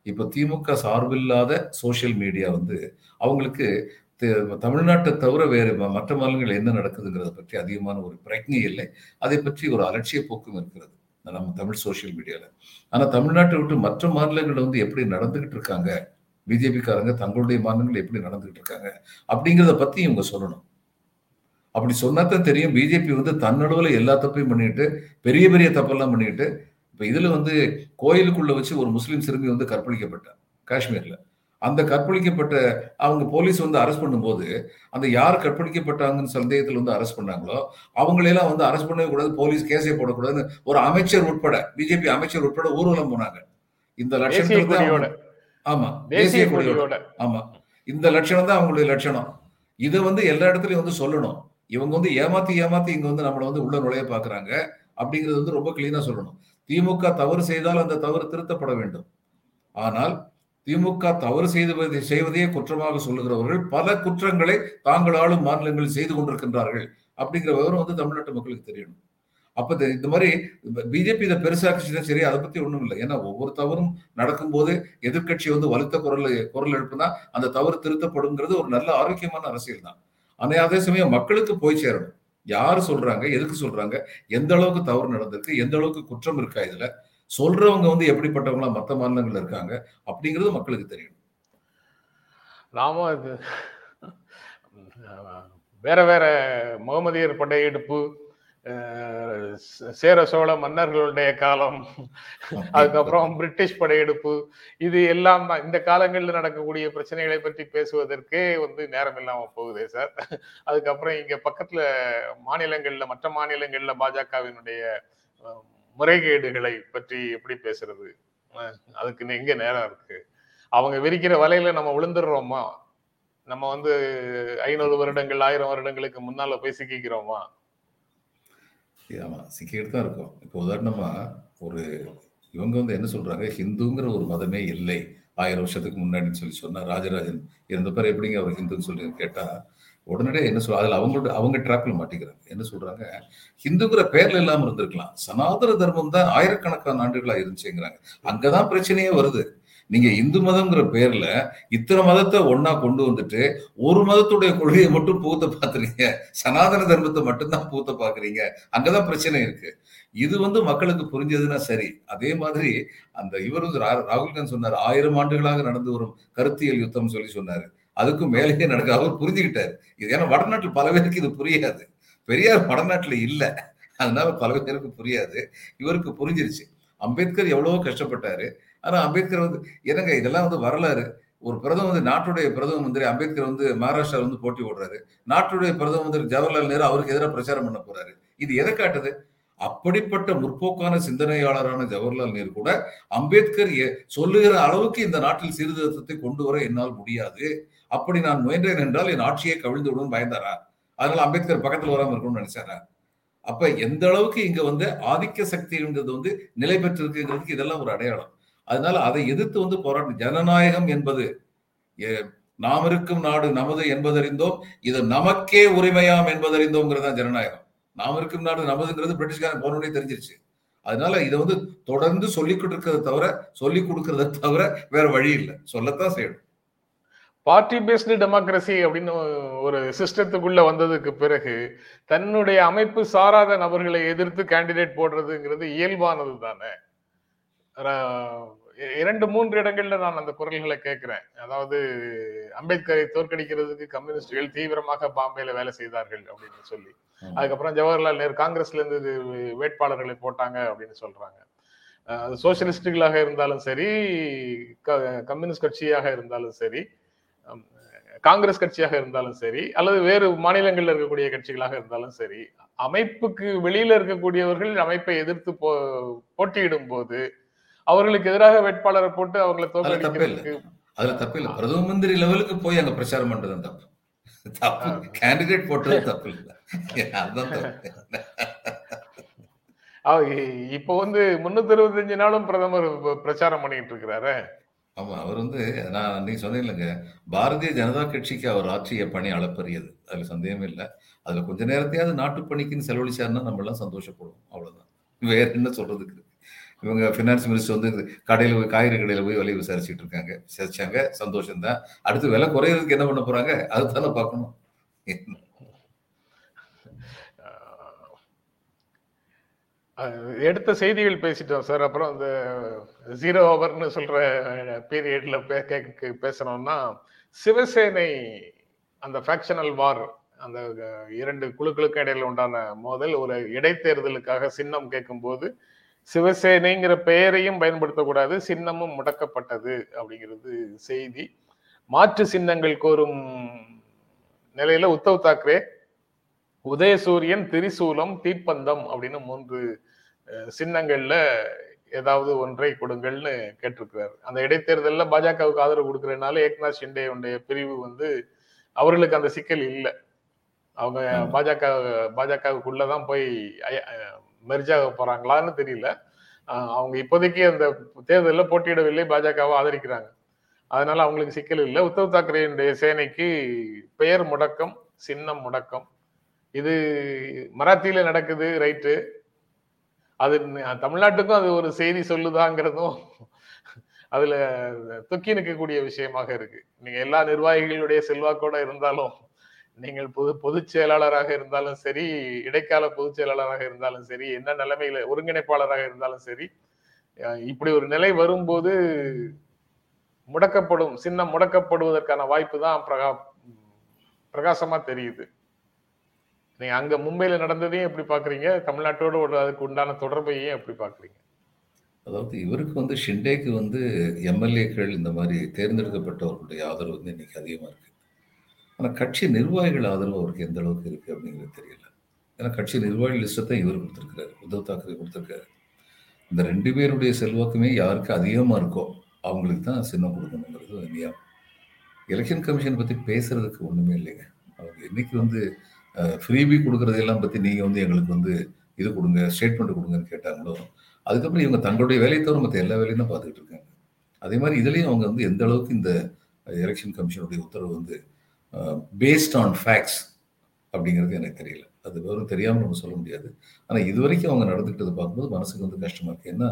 இப்போ திமுக சார்பில்லாத சோஷியல் மீடியா வந்து அவங்களுக்கு தமிழ்நாட்டை தவிர வேறு மற்ற மாநிலங்கள் என்ன நடக்குதுங்கிறத பற்றி அதிகமான ஒரு பிரஜை இல்லை. அதை பற்றி ஒரு அலட்சிய போக்கும் இருக்கிறது. நம்ம தமிழ் சோஷியல் மீடியாவில் ஆனால் தமிழ்நாட்டை விட்டு மற்ற மாநிலங்கள் வந்து எப்படி நடந்துகிட்டு இருக்காங்க? பிஜேபிக்காரங்க தங்களுடைய மாநிலங்கள் எப்படி நடந்துகிட்டு இருக்காங்க? அப்படிங்கிறத பற்றி இவங்க சொல்லணும். அப்படி சொன்னாதான் தெரியும். பிஜேபி வந்து தன்னடுவில் எல்லா தப்பையும் பண்ணிட்டு பெரிய பெரிய தப்பெல்லாம் பண்ணிட்டு இப்ப இதுல வந்து கோயிலுக்குள்ள வச்சு ஒரு முஸ்லீம் சிறுமி வந்து கற்பழிக்கப்பட்டார் காஷ்மீர்ல. அந்த கற்பழிக்கப்பட்ட அவங்க போலீஸ் வந்து அரெஸ்ட் பண்ணும்போது அந்த யார் கற்பழிக்கப்பட்டாங்கன்னு சந்தேகத்தில் வந்து அரெஸ்ட் பண்ணாங்களோ அவங்களையெல்லாம் வந்து அரெஸ்ட் பண்ணவே கூடாது போலீஸ் கேஸே போடக்கூடாதுன்னு ஒரு அமைச்சர் உட்பட பிஜேபி அமைச்சர் உட்பட ஊர்வலம் போனாங்க. இந்த அவங்க- ஆமா தேசிய கொடியோட. ஆமா. இந்த லட்சணம் தான் அவங்களுடைய லட்சணம். இதை வந்து எல்லா இடத்துலயும் வந்து சொல்லணும். இவங்க வந்து ஏமாத்தி ஏமாத்தி இங்க வந்து நம்மளை வந்து உள்ள நுழைய பாக்குறாங்க அப்படிங்கிறது வந்து ரொம்ப கிளீனா சொல்லணும். திமுக தவறு செய்தால் அந்த தவறு திருத்தப்பட வேண்டும். ஆனால் திமுக தவறு செய்து செய்வதையே குற்றமாக சொல்லுகிறவர்கள் பல குற்றங்களை தாங்கள் ஆளும் மாநிலங்களில் செய்து கொண்டிருக்கின்றார்கள் அப்படிங்கிற விவரம் வந்து தமிழ்நாட்டு மக்களுக்கு தெரியணும். அப்ப இந்த- இந்த மாதிரி பிஜேபி இதை பெருசாக்குச்சுன்னா சரி அதை பத்தி ஒண்ணும் இல்லை. ஏன்னா ஒவ்வொரு தவறும் நடக்கும்போது எதிர்கட்சி வந்து வலுத்த குரல் குரல் எழுப்புனா அந்த தவறு திருத்தப்படுங்கிறது ஒரு நல்ல ஆரோக்கியமான அரசியல் தான். ஆனால் அதே சமயம் மக்களுக்கு போய் சேரணும். யார் சொல்றாங்க? எதுக்கு சொல்றாங்க? எந்த அளவுக்கு தவறு நடந்திருக்கு? எந்த அளவுக்கு குற்றம் இருக்கா இதுல? சொல்றவங்க வந்து எப்படிப்பட்டவங்களா? மற்ற மாநிலங்கள்ல இருக்காங்க? அப்படிங்கிறது மக்களுக்கு தெரியும் நாம இது வேற வேற முகமதியர் படையெடுப்பு சேர சோழ மன்னர்களுடைய காலம் அதுக்கப்புறம் பிரிட்டிஷ் படையெடுப்பு இது எல்லாம் தான் இந்த காலங்களில் நடக்கக்கூடிய பிரச்சனைகளை பற்றி பேசுவதற்கே வந்து நேரம் இல்லாம போகுதே சார். அதுக்கப்புறம் இங்க பக்கத்துல மாநிலங்கள்ல மற்ற மாநிலங்கள்ல பாஜகவினுடைய முறைகேடுகளை பற்றி எப்படி பேசுறது? அதுக்கு எங்க நேரம் இருக்கு. அவங்க விரிக்கிற வலையில நம்ம விழுந்துடுறோமா? நம்ம வந்து ஐநூறு வருடங்கள் ஆயிரம் வருடங்களுக்கு முன்னால போய் சிக்கிக்கிறோமா? ஆமா சிக்கிக்கிட்டு தான் இருக்கும். இப்போ உதாரணமா ஒரு இவங்க வந்து என்ன சொல்றாங்க? ஹிந்துங்கிற ஒரு மதமே இல்லை. ஆயிரம் வருஷத்துக்கு முன்னாடின்னு சொல்லி சொன்னால் ராஜராஜன் இருந்த பேர் எப்படிங்க அவர் ஹிந்துன்னு சொல்லி கேட்டால் உடனடியே என்ன சொல்ற அதில் அவங்களோட அவங்க ட்ராப்பில் மாட்டிக்கிறாங்க. என்ன சொல்றாங்க? ஹிந்துங்கிற பேரில் இல்லாமல் இருந்திருக்கலாம். சனாதன தர்மம் தான் ஆயிரக்கணக்கான ஆண்டுகளாக இருந்துச்சுங்கிறாங்க. அங்கதான் பிரச்சனையே வருது. நீங்க இந்து மதம்ங்கிற பேர்ல இத்தனை மதத்தை ஒன்னா கொண்டு வந்துட்டு ஒரு மதத்துடைய கொள்கையை மட்டும் பூத்த பாத்துறீங்க சனாதன தர்மத்தை மட்டும்தான் பூத்த பாக்குறீங்க அங்கதான் பிரச்சனை இருக்கு. இது வந்து மக்களுக்கு புரிஞ்சதுன்னா சரி. அதே மாதிரி அந்த இவர் வந்து ரா- ராகுல் காந்தி சொன்னார் ஆயிரம் ஆண்டுகளாக நடந்து வரும் கருத்தியல் யுத்தம் சொல்லி சொன்னாரு. அதுக்கும் மேலேயே நடக்க அவர் புரிஞ்சுக்கிட்டாரு. இது ஏன்னா வடநாட்டில் பல பேருக்கு இது புரியாது. பெரியார் வடநாட்டில் இல்ல. அதனால பல பேருக்கு புரியாது. இவருக்கு புரிஞ்சிருச்சு. அம்பேத்கர் எவ்வளவோ கஷ்டப்பட்டாரு. ஆனா அம்பேத்கர் வந்து என்னங்க இதெல்லாம் வந்து வரலாறு? ஒரு பிரதம வந்து நாட்டுடைய பிரதம மந்திரி அம்பேத்கர் வந்து மகாராஷ்டிரா வந்து போட்டி போடுறாரு. நாட்டுடைய பிரதம மந்திரி ஜவஹர்லால் நேரு அவருக்கு எதிராக பிரச்சாரம் பண்ண போறாரு. இது எதை காட்டுது? அப்படிப்பட்ட முற்போக்கான சிந்தனையாளரான ஜவஹர்லால் நேரு கூட அம்பேத்கர் சொல்லுகிற அளவுக்கு இந்த நாட்டில் சீர்திருத்தத்தை கொண்டு வர என்னால் முடியாது. அப்படி நான் முயன்றேன் என்றால் என் ஆட்சியை கவிழ்ந்து விடும் பயந்தாரா? அதனால அம்பேத்கர் பக்கத்துல வராமல் இருக்கணும்னு நினைச்சாரா? அப்ப எந்த அளவுக்கு இங்க வந்து ஆதிக்க சக்திங்கிறது வந்து நிலை பெற்றிருக்குங்கிறதுக்கு இதெல்லாம் ஒரு அடையாளம். அதனால அதை எதிர்த்து வந்து போராட்டம் ஜனநாயகம் என்பது நாம் இருக்கும் நாடு நமது என்பதறிந்தோம் இது நமக்கே உரிமையாம் என்பதறிந்தோங்கிறது தான் ஜனநாயகம். நாம் இருக்கும் நாடு நமதுங்கிறது பிரிட்டிஷ்காரன் போனோடனே தெரிஞ்சிருச்சு. அதனால இதை வந்து தொடர்ந்து சொல்லிக் கொடுக்கறத தவிர சொல்லிக் கொடுக்கறத தவிர வேற வழி இல்லை. சொல்லத்தான் செய்யணும். பார்ட்டி பேஸ்டு டெமோக்ரஸி அப்படின்னு ஒரு சிஸ்டத்துக்குள்ள வந்ததுக்கு பிறகு தன்னுடைய அமைப்பு சாராத நபர்களை எதிர்த்து கேண்டிடேட் போடுறதுங்கிறது இயல்பானது தானே? இரண்டு மூன்று இடங்கள்ல நான் அந்த குரல்களை கேட்கிறேன். அதாவது அம்பேத்கரை தோற்கடிக்கிறதுக்கு கம்யூனிஸ்டுகள் தீவிரமாக பாம்பேல வேலை செய்தார்கள் அப்படின்னு சொல்லி. அதுக்கப்புறம் ஜவஹர்லால் நேரு காங்கிரஸ்ல இருந்து வேட்பாளர்களை போட்டாங்க அப்படின்னு சொல்றாங்க. சோசியலிஸ்டுகளாக இருந்தாலும் சரி க- கம்யூனிஸ்ட் கட்சியாக இருந்தாலும் சரி காங்கிரஸ் கட்சியாக இருந்தாலும் சரி அல்லது வேறு மாநிலங்கள்ல இருக்கக்கூடிய கட்சிகளாக இருந்தாலும் சரி அமைப்புக்கு வெளியில இருக்கக்கூடியவர்கள் அமைப்பை எதிர்த்து போ போட்டியிடும் போது அவர்களுக்கு எதிராக வேட்பாளரை போட்டு அவங்களை அதுல தப்பே இல்ல. தோற்கடிக்கிறதுக்கு அதுல தப்பு இல்ல. பிரதம மந்திரி லெவலுக்கு போய் அங்க பிரச்சாரம் பண்றது தப்பு. தப்பு. கேண்டிடேட் போட்டது தப்பு இல்ல. அதுதான் இப்போ வந்து முன்னூத்தி அறுபத்தஞ்சு நாளும் பிரதமர் பிரச்சாரம் பண்ணிட்டு இருக்கிறாரு. ஆமா அவர் வந்து நான் நீங்க சொன்னீங்க பாரதிய ஜனதா கட்சிக்கு அவர் ஆற்றிய பணி அளப்பரியது. அதுல சந்தேகமே இல்லை. அதுல கொஞ்ச நேரத்தையாவது நாட்டு பணிக்குன்னு செலவழிச்சாருன்னா நம்ம எல்லாம் சந்தோஷப்படுவோம். அவ்வளவுதான். வேற என்ன சொல்றதுக்கு? இவங்க ஃபினான்ஸ் மினிஸ்டர் வந்து கடையில் போய் காய்கறி கடையில் போய் விலையை விசாரிச்சுட்டு இருக்காங்க. விசாரிச்சாங்க சந்தோஷம் தான் அடுத்து விலை குறையிறதுக்கு என்ன பண்ண போறாங்க? அதுதானே பார்க்கணும். எடுத்த செய்திகள் பேசிட்டோம் சார். அப்புறம் இந்த ஜீரோ ஓவர்னு சொல்ற பீரியட்ல பேசணும்னா சிவசேனை அந்த ஃபேக்ஷனல் வார் அந்த இரண்டு குழுக்களுக்கு இடையில உண்டான மோதல் ஒரு இடைத்தேர்தலுக்காக சின்னம் கேட்கும் போது சிவசேனைங்கிற பெயரையும் பயன்படுத்தக்கூடாது சின்னமும் முடக்கப்பட்டது அப்படிங்கிறது செய்தி. மாற்று சின்னங்கள் கோரும் நிலையில உத்தவ் தாக்கரே உதயசூரியன் திரிசூலம் தீப்பந்தம் அப்படின்னு மூன்று சின்னங்கள்ல ஏதாவது ஒன்றை கொடுங்கள்னு கேட்டிருக்கிறார். அந்த இடைத்தேர்தல்ல பாஜகவுக்கு ஆதரவு கொடுக்கறதுனால ஏக்நாத் ஷிண்டே உடைய பிரிவு வந்து அவர்களுக்கு அந்த சிக்கல் இல்லை. அவங்க. பாஜக பாஜகவுக்குள்ளதான் போய் மெர்ஜாக போறாங்களான்னு தெரியல. அவங்க இப்போதைக்கு அந்த தேர்தலில் போட்டியிடவில்லை பாஜகவை ஆதரிக்கிறாங்க. அதனால அவங்களுக்கு சிக்கல் இல்லை. உத்தவ் தாக்கரேனுடைய சேனைக்கு பெயர் முடக்கம் சின்னம் முடக்கம். இது மராத்தியில நடக்குது ரைட்டு. அது தமிழ்நாட்டுக்கும் அது ஒரு செய்தி சொல்லுதாங்கிறதும் அதுல துக்கி நிற்கக்கூடிய விஷயமாக இருக்கு. நீங்க எல்லா நிர்வாகிகளுடைய செல்வாக்கோட இருந்தாலும் நீங்கள் பொது பொதுச் செயலாளராக இருந்தாலும் சரி இடைக்கால பொதுச் செயலாளராக இருந்தாலும் சரி என்ன நிலைமையில ஒருங்கிணைப்பாளராக இருந்தாலும் சரி இப்படி ஒரு நிலை வரும்போது முடக்கப்படும் சின்னம் முடக்கப்படுவதற்கான வாய்ப்பு தான் பிரகா பிரகாசமா தெரியுது. நீங்க அங்க மும்பையில நடந்ததையும் எப்படி பாக்குறீங்க? தமிழ்நாட்டோட ஒரு அதுக்கு உண்டான தொடர்பையும் எப்படி பாக்குறீங்க? அதாவது இவருக்கு வந்து ஷிண்டேக்கு வந்து எம்எல்ஏக்கள் இந்த மாதிரி தேர்ந்தெடுக்கப்பட்டவர்களுடைய ஆதரவு வந்து இன்னைக்கு அதிகமா இருக்கு. ஆனால் கட்சி நிர்வாகிகள் ஆதரவு அவருக்கு எந்த அளவுக்கு இருக்கு அப்படிங்கிறது தெரியல. ஏன்னா கட்சி நிர்வாகி லிஸ்ட்டை இவர் கொடுத்துருக்காரு உத்தவ் தாக்கரே கொடுத்துருக்காரு. இந்த ரெண்டு பேருடைய செல்வாக்குமே யாருக்கு அதிகமாக இருக்கோ அவங்களுக்கு தான் சின்னம் கொடுக்கணுங்கிறது நியம் எலெக்ஷன் கமிஷன் பற்றி பேசுறதுக்கு ஒன்றுமே இல்லைங்க. அவங்க இன்னைக்கு வந்து ஃப்ரீபி கொடுக்குறதெல்லாம் பற்றி நீங்கள் வந்து எங்களுக்கு வந்து இது கொடுங்க ஸ்டேட்மெண்ட் கொடுங்கன்னு கேட்டாங்களோ அதுக்கப்புறம் இவங்க தங்களுடைய வேலையை தவிர மற்ற எல்லா வேலையும் தான் பார்த்துக்கிட்டு இருக்காங்க. அதே மாதிரி இதுலேயும் அவங்க வந்து எந்த அளவுக்கு இந்த எலெக்ஷன் கமிஷனுடைய உத்தரவு வந்து பேஸ்ட் ஆன் ஃபேக்ட்ஸ் அப்படிங்கிறது எனக்கு தெரியல. அது வெறும் தெரியாமல் நம்ம சொல்ல முடியாது. ஆனால் இது வரைக்கும் அவங்க நடந்துக்கிட்டதை பார்க்கும்போது மனசுக்கு வந்து கஷ்டமாக இருக்குது ஏன்னா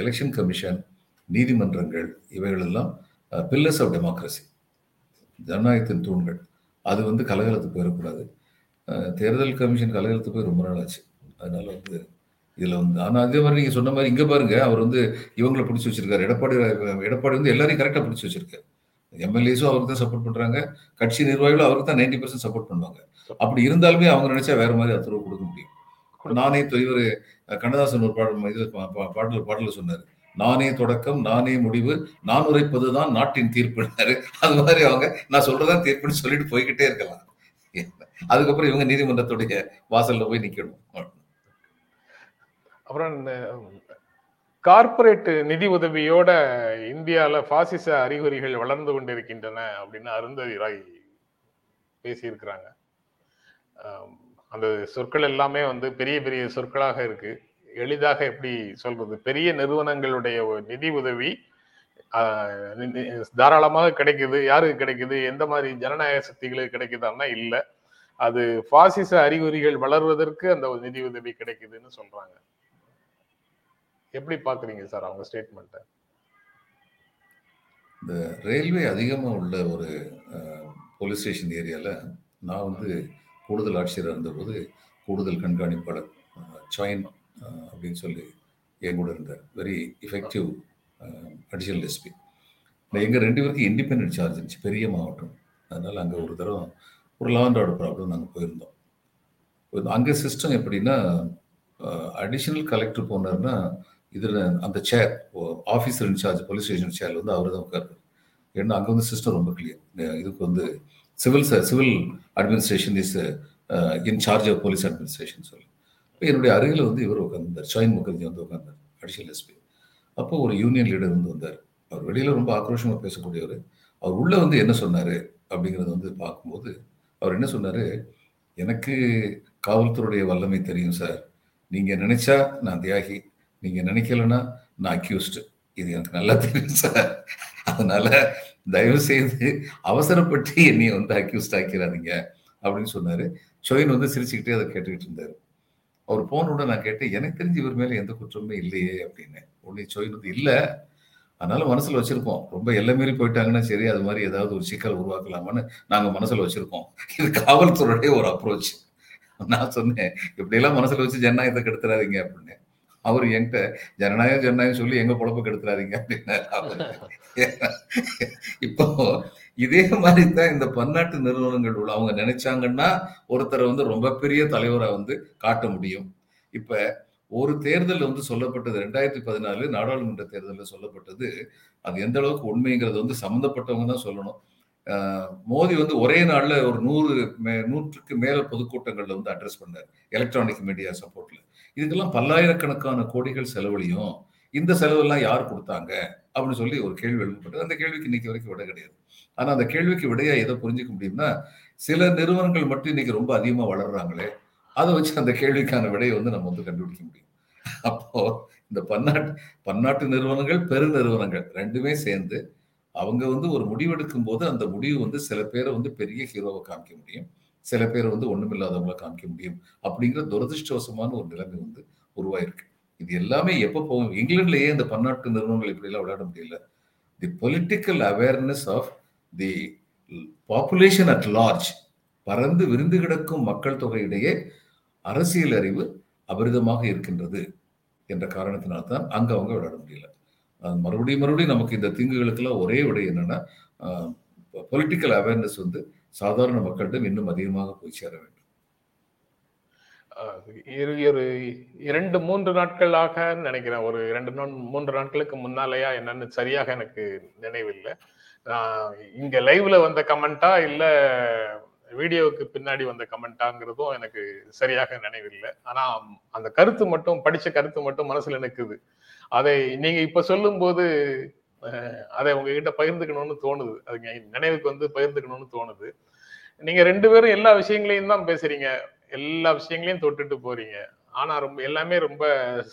எலெக்ஷன் கமிஷன் நீதிமன்றங்கள் இவைகளெல்லாம் பில்லர்ஸ் ஆஃப் டெமோக்ரஸி ஜனநாயகத்தின் தூண்கள். அது வந்து கலகலத்து போயிடக்கூடாது. தேர்தல் கமிஷன் கலகலத்து போய் ரொம்ப நாள் ஆச்சு. அதனால வந்து இதில் வந்து ஆனால் அதே மாதிரி நீங்கள் சொன்ன மாதிரி இங்கே பாருங்க அவர் வந்து இவங்களை பிடிச்சி வச்சிருக்காரு. எடப்பாடி எடப்பாடி வந்து எல்லாரையும் கரெக்டாக பிடிச்சி வச்சிருக்காரு. எம்எல்ஏஸும் அவருக்கு தான் சப்போர்ட் பண்றாங்க. கட்சி நிர்வாகிகளும் அவருக்கு தான் நைன்டி பர்சன்ட் சப்போர்ட் பண்ணுவாங்க. அப்படி இருந்தாலுமே அவங்க நினைச்சா வேற மாதிரி அத்தரவு கொடுக்க முடியும். நானே இவர் கண்ணதாசன் ஒரு பாடல் இது பா- பா- பாடல் பாடல சொன்னார். நானே தொடக்கம் நானே முடிவு நான் உரைப்பதுதான் நாட்டின் தீர்ப்புனாரு அது மாதிரி அவங்க நான் சொல்றதான் தீர்ப்புன்னு சொல்லிட்டு போய்கிட்டே இருக்கலாம். அதுக்கப்புறம் இவங்க நீதிமன்றத்துடைய வாசல்ல போய் நிக்கணும். அப்புறம் கார்ப்பரேட் நிதி உதவியோட இந்தியால பாசிச அறிகுறிகள் வளர்ந்து கொண்டிருக்கின்றன அப்படின்னு அருந்ததி ராய் பேசியிருக்கிறாங்க. அந்த சொற்கள் எல்லாமே வந்து பெரிய பெரிய சொற்களாக இருக்கு. எளிதாக எப்படி சொல்றது? பெரிய நிறுவனங்களுடைய ஒரு நிதி உதவி தாராளமாக கிடைக்குது. யாருக்கு கிடைக்குது? எந்த மாதிரி ஜனநாயக சக்திகளுக்கு கிடைக்குதான்னா இல்லை. அது பாசிச அறிகுறிகள் வளர்வதற்கு அந்த நிதி உதவி கிடைக்குதுன்னு சொல்றாங்க. எப்படி பாக்குறீங்க சார் அவங்க ஸ்டேட்மெண்ட்டை இந்த ரயில்வே அதிகமாக உள்ள ஒரு போலீஸ் ஸ்டேஷன் ஏரியாவில் நான் வந்து கூடுதல் ஆட்சியராக இருந்தபோது கூடுதல் கண்காணிப்பாளர் சாயின் அப்படின்னு சொல்லி என் கூட இருந்தார். வெரி எஃபெக்டிவ் அடிஷனல் எஸ்பி எங்கள் ரெண்டு பேருக்கு இண்டிபெண்ட் சார்ஜ் இருந்துச்சு. பெரிய மாவட்டம். அதனால் அங்கே ஒரு தடவை ஒரு லா அண்ட் ஆர்டர் ப்ராப்ளம் நாங்கள் போயிருந்தோம். அங்கே சிஸ்டம் எப்படின்னா அடிஷனல் கலெக்டர் போனார்னா இதில் அந்த chair officer in charge police station chair வந்து அவர் தான் உட்காரு ஏன்னா அங்கே வந்து சிஸ்டம் ரொம்ப கிளியர் இதுக்கு வந்து civil civil administration is in charge of police administration சொல்லி. இப்போ என்னுடைய அருகில் வந்து இவர் உட்காந்துருந்தார் ஷாயின் முகர்ஜி வந்து உட்காந்தார் அடிஷனல் எஸ்பி அப்போ ஒரு யூனியன் லீடர் வந்து வந்தார். அவர் வெளியில் ரொம்ப ஆக்ரோஷமாக பேசக்கூடியவர். அவர் உள்ளே வந்து என்ன சொன்னார் அப்படிங்கிறத வந்து பார்க்கும்போது அவர் என்ன சொன்னார்? எனக்கு காவல்துறையுடைய வல்லமை தெரியும் சார் நீங்கள் நினச்சா நான் தியாகி நீங்கள் நினைக்கலன்னா நான் அக்யூஸ்டு இது எனக்கு நல்லா தெரியும் சார் அதனால தயவு செய்து அவசரப்பட்டு என்னைய வந்து அக்யூஸ்ட் ஆக்கிறாதீங்க அப்படின்னு சொன்னார். ஷோயின் வந்து சிரிச்சுக்கிட்டே அதை கேட்டுக்கிட்டு இருந்தார். அவர் போனோட நான் கேட்டேன் எனக்கு தெரிஞ்சு இவர் மேலே எந்த குற்றமே இல்லையே அப்படின்னு. உடனே ஷோயின் வந்து இல்லை. அதனால மனசில் வச்சிருக்கோம். ரொம்ப எல்லை மீறி போயிட்டாங்கன்னா சரி அது மாதிரி ஏதாவது ஒரு சிக்கல் உருவாக்கலாமான்னு நாங்கள் மனசில் வச்சிருக்கோம். இது காவல்துறையுடைய ஒரு அப்ரோச் நான் சொன்னேன் இப்படியெல்லாம் மனசில் வச்சு ஜனநாயகத்தை கெடுத்துறாதீங்க அப்படின்னு. அவர் என்கிட்ட ஜனநாயகம் ஜனநாயகம் சொல்லி எங்க பொழப்ப கெடுத்துறாதீங்க அப்படின்னு இப்போ இதே மாதிரி தான் இந்த பன்னாட்டு நிறுவனங்கள் உள்ள அவங்க நினைச்சாங்கன்னா ஒருத்தரை வந்து ரொம்ப பெரிய தலைவரை வந்து காட்ட முடியும். இப்ப ஒரு தேர்தல் வந்து சொல்லப்பட்டது ரெண்டாயிரத்தி பதினாலு நாடாளுமன்ற தேர்தலில் சொல்லப்பட்டது அது எந்த அளவுக்கு உண்மைங்கிறது வந்து சம்மந்தப்பட்டவங்க தான் சொல்லணும். மோடி வந்து ஒரே நாளில் ஒரு நூறு நூற்றுக்கு மேல பொதுக்கூட்டங்கள்ல வந்து அட்ரஸ் பண்ணார் எலக்ட்ரானிக் மீடியா சப்போர்ட்ல. இதுக்கெல்லாம் பல்லாயிரக்கணக்கான கோடிகள் செலவழியும் இந்த செலவெல்லாம் யார் கொடுத்தாங்க? அப்படின்னு சொல்லி ஒரு கேள்வி எழுப்பப்பட்டது. அந்த கேள்விக்கு இன்னைக்கு வரைக்கும் விட கிடையாது. ஆனா அந்த கேள்விக்கு விடையா எதை புரிஞ்சுக்க முடியும்னா சில நிறுவனங்கள் மட்டும் இன்னைக்கு ரொம்ப அதிகமா வளர்றாங்களே அதை வச்சு அந்த கேள்விக்கான விடையை வந்து நம்ம வந்து கண்டுபிடிக்க முடியும். அப்போ இந்த பன்னாட்டு பன்னாட்டு நிறுவனங்கள் பெரு நிறுவனங்கள் ரெண்டுமே சேர்ந்து அவங்க வந்து ஒரு முடிவெடுக்கும் போது அந்த முடிவு வந்து சில பேரை வந்து பெரிய ஹீரோவை காமிக்க முடியும். சில பேர் வந்து ஒண்ணுமில்லாதவங்கள காமிக்க முடியும் அப்படிங்கிற துரதிருஷ்டவசமான ஒரு நிலைமை வந்து உருவாயிருக்கு. இது எல்லாமே எப்போ போகும்? இங்கிலாந்துலயே இந்த பன்னாட்டு நிறுவனங்கள் இப்படிலாம் விளையாட முடியல. The political awareness of the population at large பறந்து விருந்து கிடக்கும் மக்கள் தொகையிடையே அரசியல் அறிவு அபரிதமாக இருக்கின்றது என்ற காரணத்தினால்தான் அங்க அவங்க விளையாட முடியல. மறுபடியும் மறுபடியும் நமக்கு இந்த தீங்குகளுக்கெல்லாம் ஒரே விடை என்னன்னா பொலிட்டிக்கல் அவேர்னஸ் வந்து சாதாரண மக்களிடம் இன்னும் அதிகமாக போய் சேர வேண்டும். ஒரு இரண்டு மூன்று நாட்களாக நினைக்கிறேன். ஒரு இரண்டு மூன்று நாட்களுக்கு முன்னாலேயா என்னன்னு சரியாக எனக்கு நினைவில்லை. இங்க லைவ்ல வந்த கமெண்டா இல்ல வீடியோவுக்கு பின்னாடி வந்த கமெண்டாங்கிறதும் எனக்கு சரியாக நினைவில்லை. ஆனா அந்த கருத்து மட்டும் படிச்ச கருத்து மட்டும் மனசுல நிற்குது அதை நீங்க இப்ப சொல்லும் போது அதை உங்ககிட்ட பகிர்ந்துக்கணும்னு தோணுது. அது நினைவுக்கு வந்து பகிர்ந்துக்கணும்னு தோணுது. நீங்க ரெண்டு பேரும் எல்லா விஷயங்களையும் தான் பேசுறீங்க. எல்லா விஷயங்களையும் தொட்டுட்டு போறீங்க. ஆனா ரொம்ப எல்லாமே ரொம்ப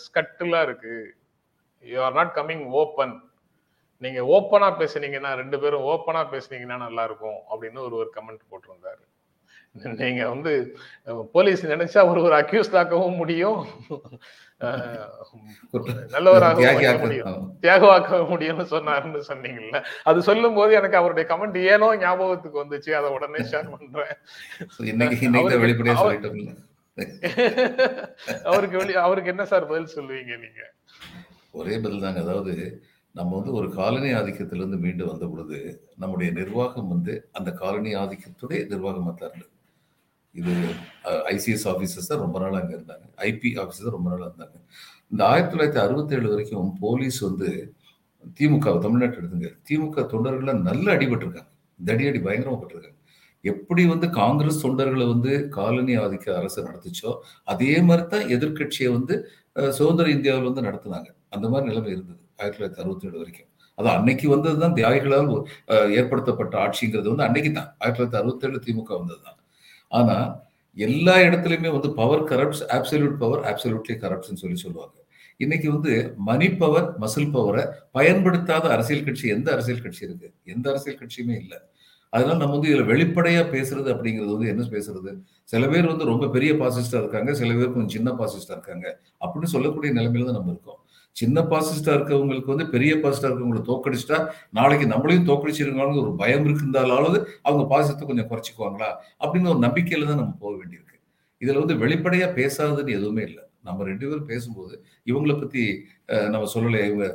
ஸ்கட்டுலா இருக்கு. You are not coming open நீங்க ஓப்பனா பேசுனீங்கன்னா ரெண்டு பேரும் ஓப்பனா பேசுனீங்கன்னா நல்லா இருக்கும் அப்படின்னு ஒரு ஒரு கமெண்ட் போட்டிருந்தாரு. நீங்க வந்து போலீஸ் நினைச்சா ஒரு ஒரு அக்யூஸ்ட் முடியும். ஆமா. தியாகவாக்க முடியும்னு சொன்னாருன்னு சொன்னீங்கல்ல. அது சொல்லும் போது எனக்கு அவருடைய கமெண்ட் ஏனோ ஞாபகத்துக்கு வந்துச்சு. அதை உடனே ஷேர் பண்றேன். அவருக்கு- வெளி அவருக்கு என்ன சார் பதில் சொல்லுவீங்க நீங்க? ஒரே பதில் தாங்க. அதாவது நம்ம வந்து ஒரு காலனி ஆதிக்கத்திலிருந்து மீண்டு வந்த பொழுது நம்முடைய நிர்வாகம் வந்து அந்த காலனி ஆதிக்கத்துடைய நிர்வாகமாக தான் இருந்தது இது ஐசிஎஸ் ஆஃபீஸர்ஸ் தான் ரொம்ப நாள் அங்கே இருந்தாங்க. ஐபி ஆஃபீஸர் ரொம்ப நாளாக இருந்தாங்க இந்த ஆயிரத்தி தொள்ளாயிரத்தி அறுபத்தேழு வரைக்கும் போலீஸ் வந்து திமுக தமிழ்நாட்டு எடுத்துங்க. திமுக தொண்டர்கள நல்ல அடிபட்டிருக்காங்க. தடி அடி பயங்கரமாக பட்டிருக்காங்க. எப்படி வந்து காங்கிரஸ் தொண்டர்களை வந்து காலனி ஆதிக்க அரசு நடத்துச்சோ அதே மாதிரி தான் எதிர்க்கட்சியை வந்து சுதந்திர இந்தியாவில் வந்து நடத்துனாங்க. அந்த மாதிரி நிலைமை இருந்தது ஆயிரத்தி தொள்ளாயிரத்தி அறுபத்தி ஏழு வரைக்கும். அது அன்னைக்கு வந்தது தான் தியாகிகளால் ஏற்படுத்தப்பட்ட ஆட்சிங்கிறது வந்து அன்னைக்கு தான் ஆயிரத்தி தொள்ளாயிரத்தி அறுபத்தேழு திமுக வந்தது தான் ஆனா எல்லா இடத்துலையுமே வந்து power corrupts absolute power absolutely கரப்ட்ஸ்னு சொல்லி சொல்லுவாங்க. இன்னைக்கு வந்து மணி பவர் மசில் பவரை பயன்படுத்தாத அரசியல் கட்சி எந்த அரசியல் கட்சி இருக்கு? எந்த அரசியல் கட்சியுமே இல்லை. அதனால நம்ம வந்து இதுல வெளிப்படையா பேசுறது அப்படிங்கிறது வந்து என்ன பேசுறது? சில பேர் வந்து ரொம்ப பெரிய பாசிஸ்டா இருக்காங்க சில பேர் கொஞ்சம் சின்ன பாசிஸ்டா இருக்காங்க அப்படின்னு சொல்லக்கூடிய நிலைமையில தான் நம்ம இருக்கோம். சின்ன பாசிஸ்டா இருக்கவங்களுக்கு வந்து பெரிய பாசிஸ்டா இருக்கவங்களை தோக்கடிச்சிட்டா நாளைக்கு நம்மளையும் தோக்கடிச்சிருக்காங்க ஒரு பயம் இருக்குந்தாலாவது அவங்க பாசிசத்தை கொஞ்சம் குறைச்சிக்குவாங்களா? அப்படின்னு ஒரு நம்பிக்கையில தான் நம்ம போக வேண்டியிருக்கு. இதுல வந்து வெளிப்படையா பேசாததுன்னு எதுவுமே இல்லை. நம்ம ரெண்டு பேரும் பேசும்போது இவங்களை பத்தி நம்ம சொல்லலை இவங்க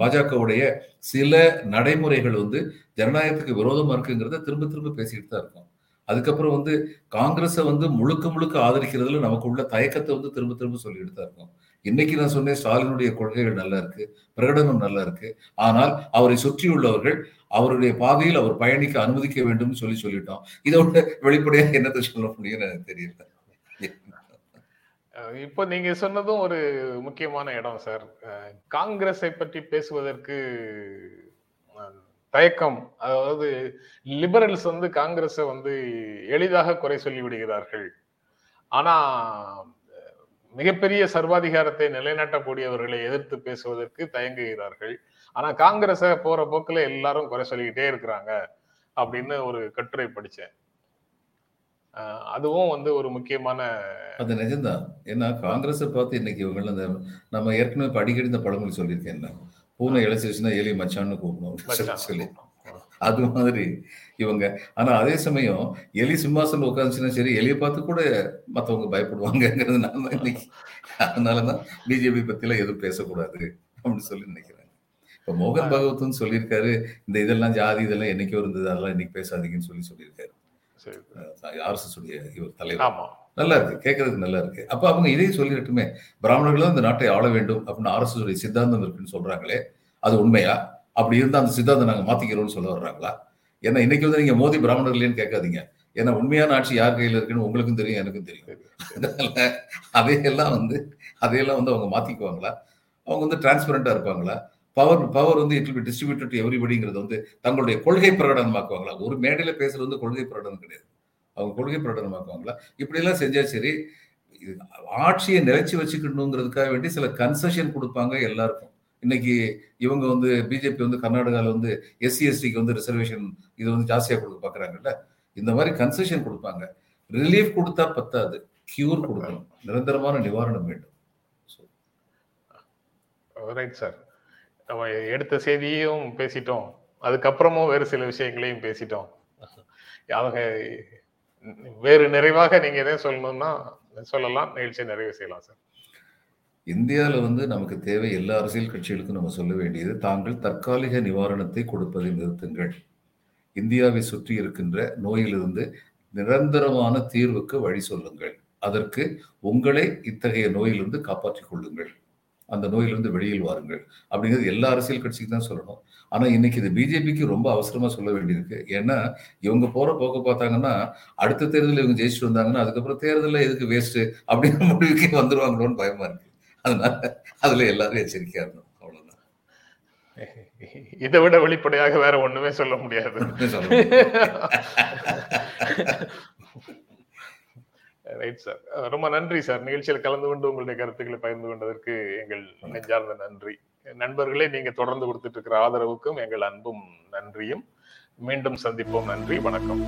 பாஜகவுடைய சில நடைமுறைகள் வந்து ஜனநாயகத்துக்கு விரோதமா இருக்குங்கிறத திரும்ப திரும்ப பேசிட்டு தான் இருக்கோம். அதுக்கப்புறம் வந்து காங்கிரஸை வந்து முழுக்க முழுக்க ஆதரிக்கிறதுல நமக்கு உள்ள தயக்கத்தை வந்து திரும்ப திரும்ப சொல்லிட்டு தான் இருக்கோம். இன்னைக்கு நான் சொன்னேன் ஸ்டாலினுடைய கொள்கைகள் நல்லா இருக்கு பிரகடனம் நல்லா இருக்கு. ஆனால் அவரை சுற்றியுள்ளவர்கள் அவருடைய பாதையில் அவர் பயணிக்க அனுமதிக்க வேண்டும் சொல்லி சொல்லிட்டோம். இதோட வெளிப்படையாக என்னத்தை சொல்ல முடியும்னு எனக்கு தெரியல. இப்போ நீங்க சொன்னதும் ஒரு முக்கியமான இடம் சார். காங்கிரஸை பற்றி பேசுவதற்கு தயக்கம். அதாவது லிபரல்ஸ் வந்து காங்கிரஸை வந்து எளிதாக குறை சொல்லி விடுகிறார்கள் ஆனா மிகப்பெரிய சர்வாதிகாரத்தை நிலைநாட்டக்கூடியவர்களை எதிர்த்து பேசுவதற்கு தயங்குகிறார்கள். ஆனா காங்கிரஸை போற போக்குல எல்லாரும் குறை சொல்லிக்கிட்டே இருக்கிறாங்க அப்படின்னு ஒரு கட்டுரை படிச்சேன். அதுவும் வந்து ஒரு முக்கியமான அது நிஜம்தான். ஏன்னா காங்கிரஸை பார்த்து இன்னைக்கு இவங்க நம்ம ஏற்கனவே அடிக்கடி இந்த பழமொழி சொல்லியிருக்கேன். பூனை இழைச்சிருச்சுன்னா எலி மச்சான்னு கூப்பிடணும் சொல்லி. அது மாதிரி இவங்க. ஆனா அதே சமயம் எலி சிம்மாசனம் உட்காந்துச்சுன்னா சரி எலியை பார்த்து கூட மத்தவங்க பயப்படுவாங்கங்கிறது நான் இன்னைக்கு. அதனாலதான் பிஜேபி பத்திலாம் எதுவும் பேசக்கூடாது அப்படின்னு சொல்லி நினைக்கிறேன் இப்ப மோகன் பகவத்னு சொல்லியிருக்காரு இந்த இதெல்லாம் ஜாதி இதெல்லாம் என்னைக்கோ இருந்தது அதெல்லாம் இன்னைக்கு பேசாதீங்கன்னு சொல்லி சொல்லியிருக்காரு. ஆர்எஸ்எஸ் உடைய இவர் தலைவர். ஆமா. நல்லா இருக்கு கேட்கறதுக்கு நல்லா இருக்கு அப்ப அவங்க இதே சொல்லிடட்டுமே. பிராமணர்கள் இந்த நாட்டை ஆள வேண்டும் அப்படின்னு ஆர்எஸ்எஸ் சித்தாந்தம் இருக்குன்னு சொல்றாங்களே அது உண்மையா? அப்படி இருந்தா அந்த சித்தாந்தம் நாங்க மாத்திக்கிறோம்னு சொல்ல வர்றாங்களா? ஏன்னா இன்னைக்கு வந்து நீங்க மோதி பிராமணர்களேன்னு கேட்காதீங்க. ஏன்னா உண்மையான ஆட்சி யார் கையில இருக்குன்னு உங்களுக்கும் தெரியும் எனக்கும் தெரியும். அதனால அதையெல்லாம் வந்து அதையெல்லாம் வந்து அவங்க மாத்திக்குவாங்களா? அவங்க வந்து டிரான்ஸ்பரண்டா இருப்பாங்களா? பவர் பவர் வந்து இட் பி டிஸ்ட்ரிபியூட்டட் எவ்ரிபடிங்கிறது வந்து தங்களுடைய கொள்கை பிரகடனமாக்குவாங்களா? ஒரு மேடையில பேசுறது வந்து கொள்கை பிரகடனம் கிடையாது. அவங்க கொள்கை பிரகடனமாக்குவாங்களா இப்படியெல்லாம் செஞ்சா சரி இது ஆட்சியை நிலைச்சி வச்சுக்கணுங்கிறதுக்காக வேண்டி சில கன்செஷன் கொடுப்பாங்க எல்லாருக்கும். இன்னைக்கு இவங்க வந்து பிஜேபி வந்து கர்நாடகாவில் வந்து எஸ்சி எஸ்டிக்கு வந்து ரிசர்வேஷன் இது வந்து ஜாஸ்தியாக கொடுக்க பார்க்குறாங்கல்ல இந்த மாதிரி கன்செஷன் கொடுப்பாங்க. ரிலீஃப் கொடுத்தா பத்தாது கியூர் கொடுக்கணும். நிரந்தரமான நிவாரணம் வேண்டும். ரைட் சார் நம்ம எடுத்த செய்தியும் பேசிட்டோம். அதுக்கப்புறமும் வேறு சில விஷயங்களையும் பேசிட்டோம். அவங்க வேறு நிறைவாக நீங்க எதையும் சொல்லணும்னா சொல்லலாம் நிகழ்ச்சியை நிறைவு செய்யலாம் சார் இந்தியாவில் வந்து நமக்கு தேவை எல்லா அரசியல் கட்சிகளுக்கும் நம்ம சொல்ல வேண்டியது தாங்கள் தற்காலிக நிவாரணத்தை கொடுப்பதை நிறுத்துங்கள். இந்தியாவை சுற்றி இருக்கின்ற நோயிலிருந்து நிரந்தரமான தீர்வுக்கு வழி சொல்லுங்கள். அதற்கு உங்களை இத்தகைய நோயிலிருந்து காப்பாற்றிக் கொள்ளுங்கள். அந்த நோயிலிருந்து வெளியில் வாருங்கள். அப்படிங்கிறது எல்லா அரசியல் கட்சிக்கும் தான் சொல்லணும். ஆனா இன்னைக்கு இது பிஜேபிக்கு ரொம்ப அவசரமா சொல்ல வேண்டியிருக்கு. ஏன்னா இவங்க போற போக்க பார்த்தாங்கன்னா அடுத்த தேர்தலில் இவங்க ஜெயிச்சுட்டு வந்தாங்கன்னா அதுக்கப்புறம் தேர்தலில் எதுக்கு வேஸ்ட் அப்படிங்கிற முடிவுக்கே வந்துருவாங்களோன்னு பயமா இருக்கு. அதனால அதுல எல்லாரும் எச்சரிக்கையா இருக்கணும் அவ்வளவுதான். இதை விட வெளிப்படையாக வேற ஒண்ணுமே சொல்ல முடியாது. ரைட் சார் ரொம்ப நன்றி சார் நிகழ்ச்சியில் கலந்து கொண்டு உங்களுடைய கருத்துக்களை பகிர்ந்து கொண்டதற்கு எங்கள் நெஞ்சார்ந்த நன்றி. நண்பர்களே நீங்க தொடர்ந்து கொடுத்துட்டு இருக்கிற ஆதரவுக்கும் எங்கள் அன்பும் நன்றியும். மீண்டும் சந்திப்போம். நன்றி வணக்கம்.